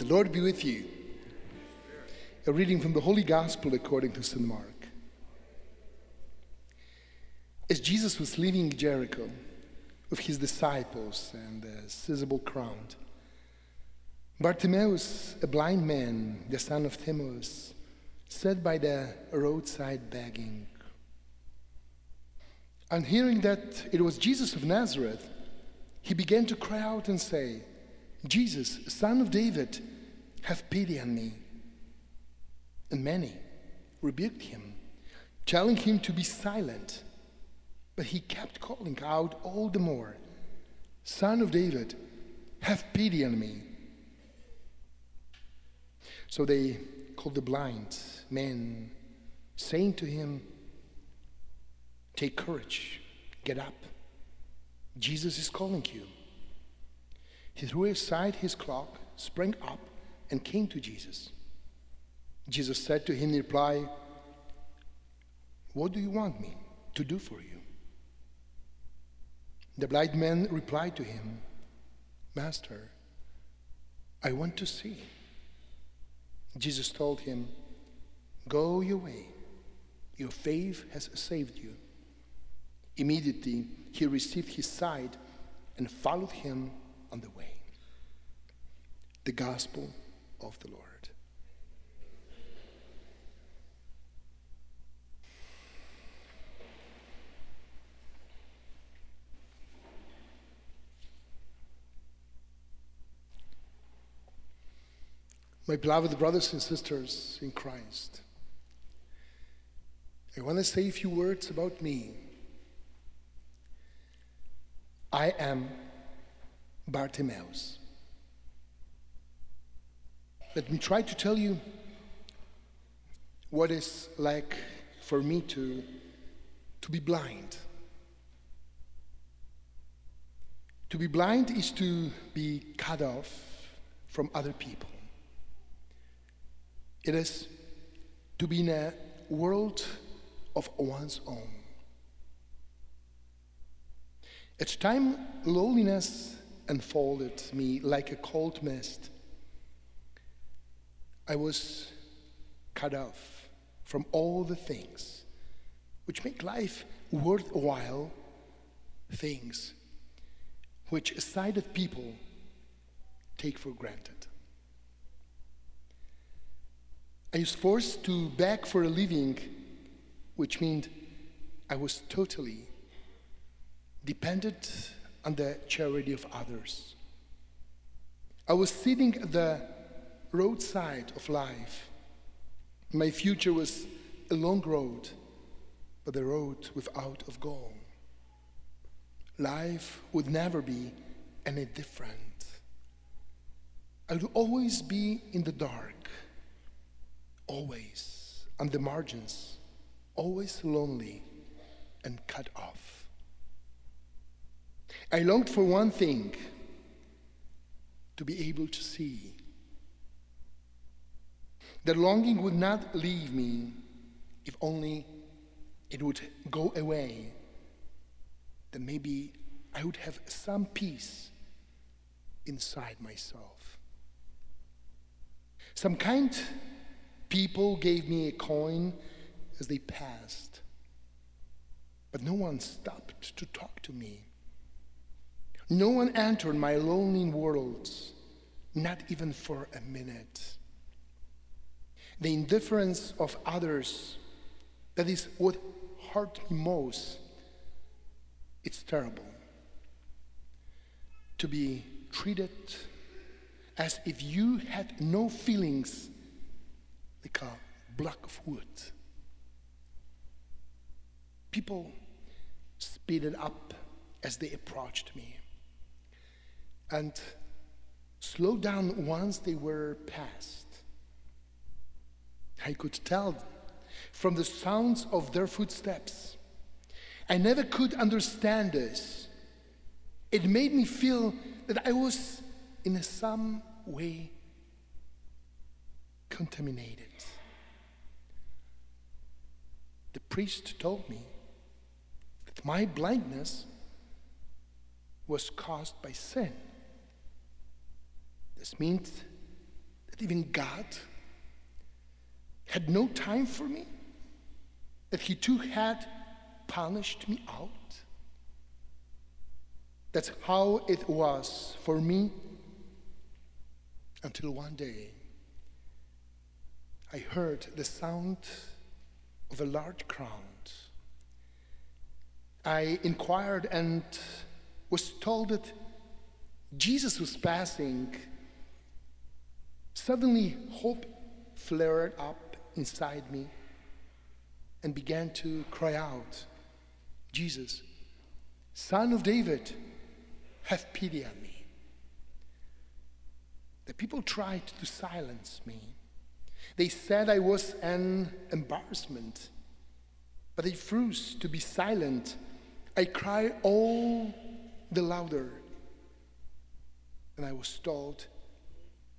The Lord be with you. A reading from the Holy Gospel according to St. Mark. As Jesus was leaving Jericho with his disciples and a sizable crowd, Bartimaeus, a blind man, the son of Timaeus, sat by the roadside begging. On hearing that it was Jesus of Nazareth, he began to cry out and say, Jesus, son of David, have pity on me. And many rebuked him, telling him to be silent. But he kept calling out all the more, Son of David, have pity on me. So they called the blind man, saying to him, Take courage, get up. Jesus is calling you. He threw aside his cloak, sprang up, and came to Jesus. Jesus said to him in reply, What do you want me to do for you? The blind man replied to him, Master, I want to see. Jesus told him, Go your way. Your faith has saved you. Immediately he received his sight and followed him on the way. The Gospel of the Lord. My beloved brothers and sisters in Christ, I want to say a few words about me. I am Bartimaeus. Let me try to tell you what it's like for me to, to be blind. To be blind is to be cut off from other people. It is to be in a world of one's own. At time, loneliness enfolded me like a cold mist I was cut off from all the things which make life worthwhile, things which sighted people take for granted. I was forced to beg for a living, which meant I was totally dependent on the charity of others. I was sitting at the roadside of life. My future was a long road, but a road without of goal. Life would never be any different. I would always be in the dark, always on the margins, always lonely and cut off. I longed for one thing to be able to see the longing would not leave me if only it would go away. Then maybe I would have some peace inside myself. Some kind people gave me a coin as they passed, but no one stopped to talk to me. No one entered my lonely world, not even for a minute the indifference of others, that is what hurt me most. It's terrible to be treated as if you had no feelings like a block of wood. People speeded up as they approached me and slowed down once they were past. I could tell from the sounds of their footsteps. I never could understand this. It made me feel that I was in some way contaminated. The priest told me that my blindness was caused by sin. This means that even God had no time for me? That He too had punished me out? That's how it was for me until one day I heard the sound of a large crowd. I inquired and was told that Jesus was passing. Suddenly, hope flared up inside me and began to cry out, Jesus, Son of David, have pity on me. The people tried to silence me. They said I was an embarrassment, but I refused to be silent. I cried all the louder. And I was told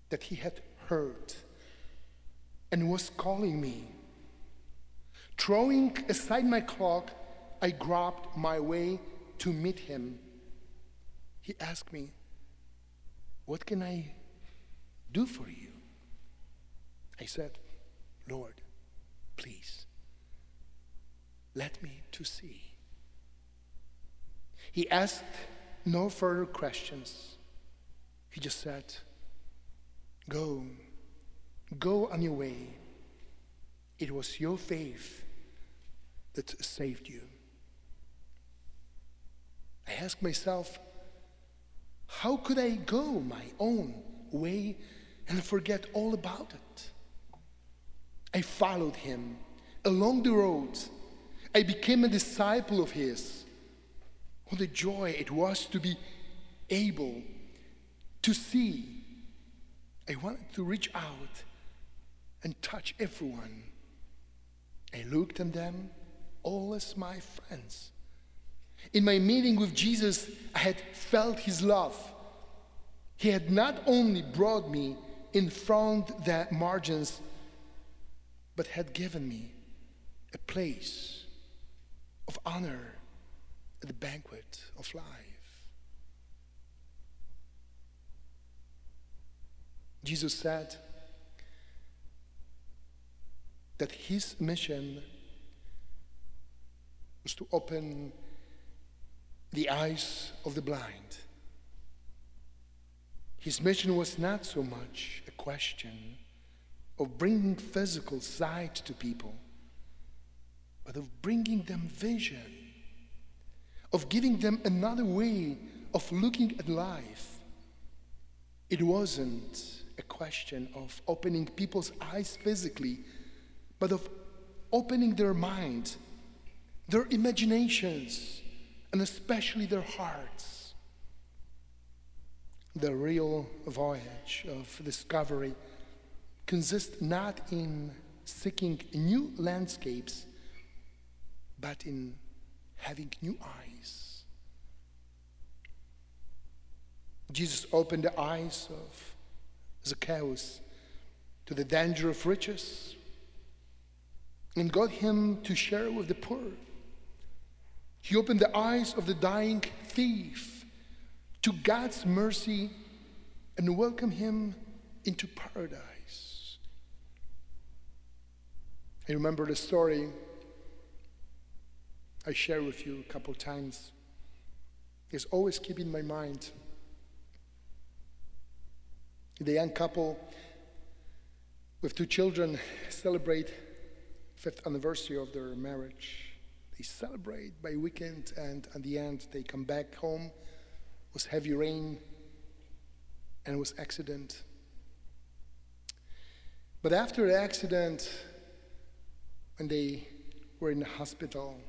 that he had heard and was calling me. Throwing aside my cloak, I grabbed my way to meet him. He asked me, What can I do for you? I said, Lord, please, let me to see. He asked no further questions. He just said, Go, go on your way. It was your faith that saved you. I asked myself, how could I go my own way and forget all about it? I followed him along the road. I became a disciple of his. What a joy it was to be able to see. I wanted to reach out and touch everyone. I looked at them all as my friends. In my meeting with Jesus, I had felt his love. He had not only brought me in front the margins, but had given me a place of honor at the banquet of life. Jesus said that his mission was to open the eyes of the blind. His mission was not so much a question of bringing physical sight to people, but of bringing them vision, of giving them another way of looking at life. It wasn't a question of opening people's eyes physically, but of opening their minds, their imaginations, and especially their hearts. The real voyage of discovery consists not in seeking new landscapes, but in having new eyes. Jesus opened the eyes of Zacchaeus to the danger of riches and got him to share with the poor. He opened the eyes of the dying thief to God's mercy and welcomed him into paradise. I remember the story I shared with you a couple times. It's always keeping in my mind. The young couple with two children celebrate fifth anniversary of their marriage. They celebrate by weekend, and at the end, they come back home. It was heavy rain, and it was accident. But after the accident, when they were in the hospital,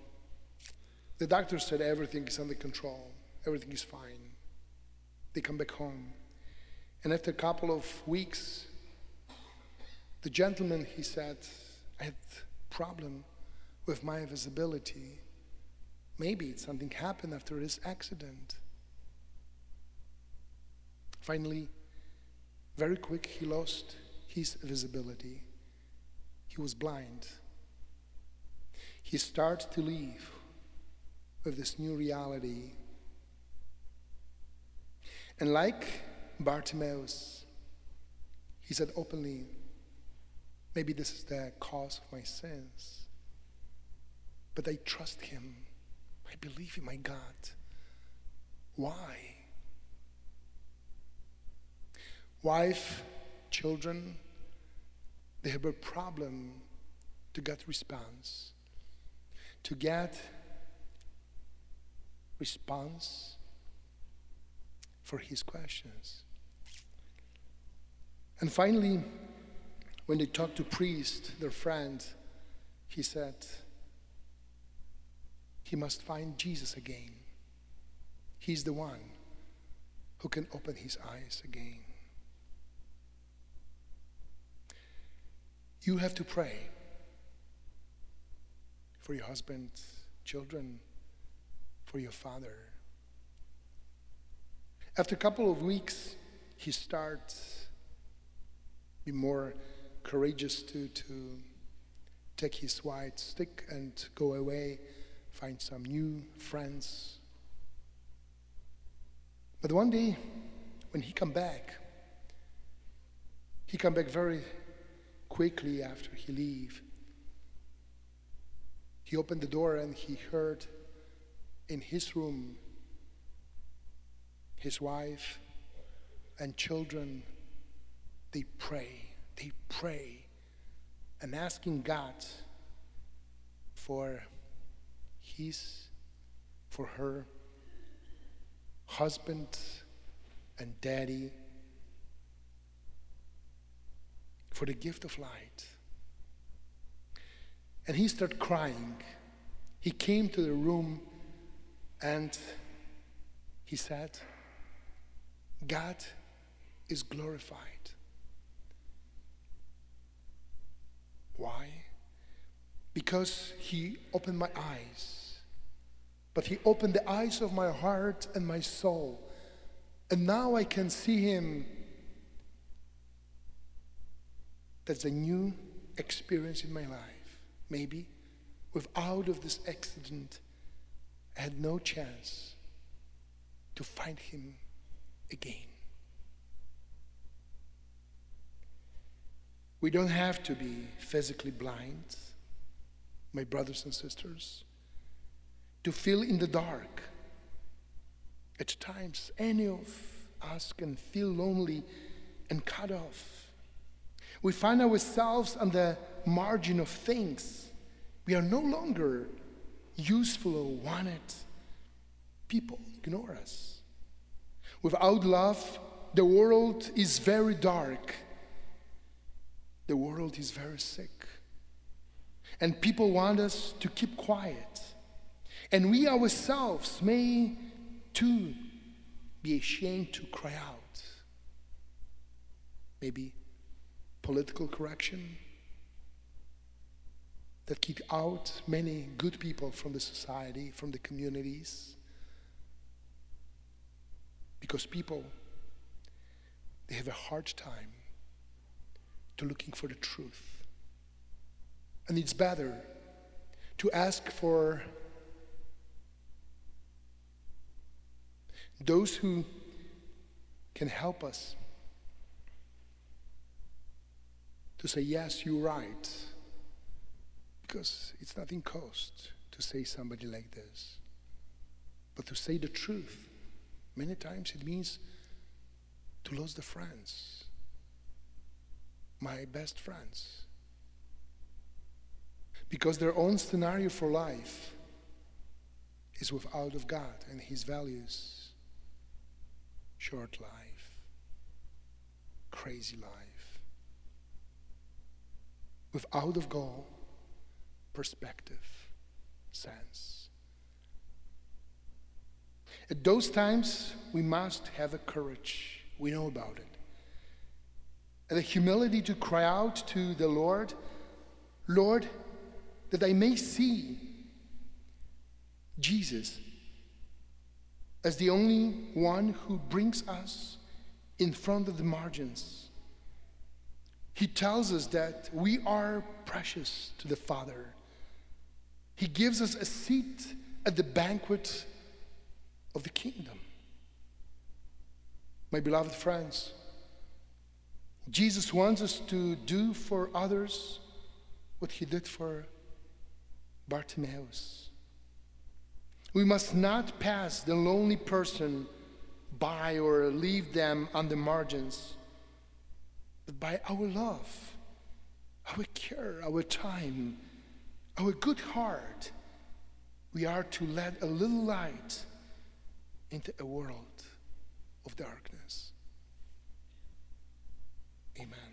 the doctor said everything is under control, everything is fine. They come back home. And after a couple of weeks, the gentleman, he said, I had problem with my visibility. Maybe something happened after this accident. Finally, very quick, he lost his visibility. He was blind. He started to live with this new reality. And like Bartimaeus, he said openly, Maybe this is the cause of my sins. But I trust Him. I believe in my God. Why? Wife, children, they have a problem to get response. To get response for his questions. And finally, when they talked to priest, their friend, he said, he must find Jesus again. He's the one who can open his eyes again. You have to pray for your husband, children, for your father. After a couple of weeks, he starts be more courageous to, to take his white stick and go away, find some new friends. But one day, when he come back, he come back very quickly after he leave. He opened the door and he heard in his room his wife and children they pray they pray and asking God for his for her husband and daddy for the gift of light. And he started crying. He came to the room and he said, God is glorified. Why? Because he opened my eyes. But he opened the eyes of my heart and my soul. And now I can see him that's a new experience in my life. Maybe without of this accident, I had no chance to find him again. We don't have to be physically blind, my brothers and sisters, to feel in the dark. At times, any of us can feel lonely and cut off we find ourselves on the margin of things. We are no longer useful or wanted. People ignore us. Without love, the world is very dark. The world is very sick. And people want us to keep quiet. And we ourselves may too be ashamed to cry out. Maybe political correction that kick out many good people from the society, from the communities. Because people, they have a hard time to looking for the truth. And it's better to ask for those who can help us to say, yes, you're right. Because it's nothing cost to say somebody like this. But to say the truth, many times it means to lose the friends, my best friends. Because their own scenario for life is without of God and His values. Short life, crazy life without of goal perspective, sense. At those times, we must have a courage. We know about it. And the humility to cry out to the Lord, Lord, that I may see Jesus as the only one who brings us in front of the margins he tells us that we are precious to the Father. He gives us a seat at the banquet of the kingdom. My beloved friends, Jesus wants us to do for others what he did for Bartimaeus. We must not pass the lonely person by or leave them on the margins, but by our love, our care, our time, our good heart, we are to let a little light into a world of darkness. Amen.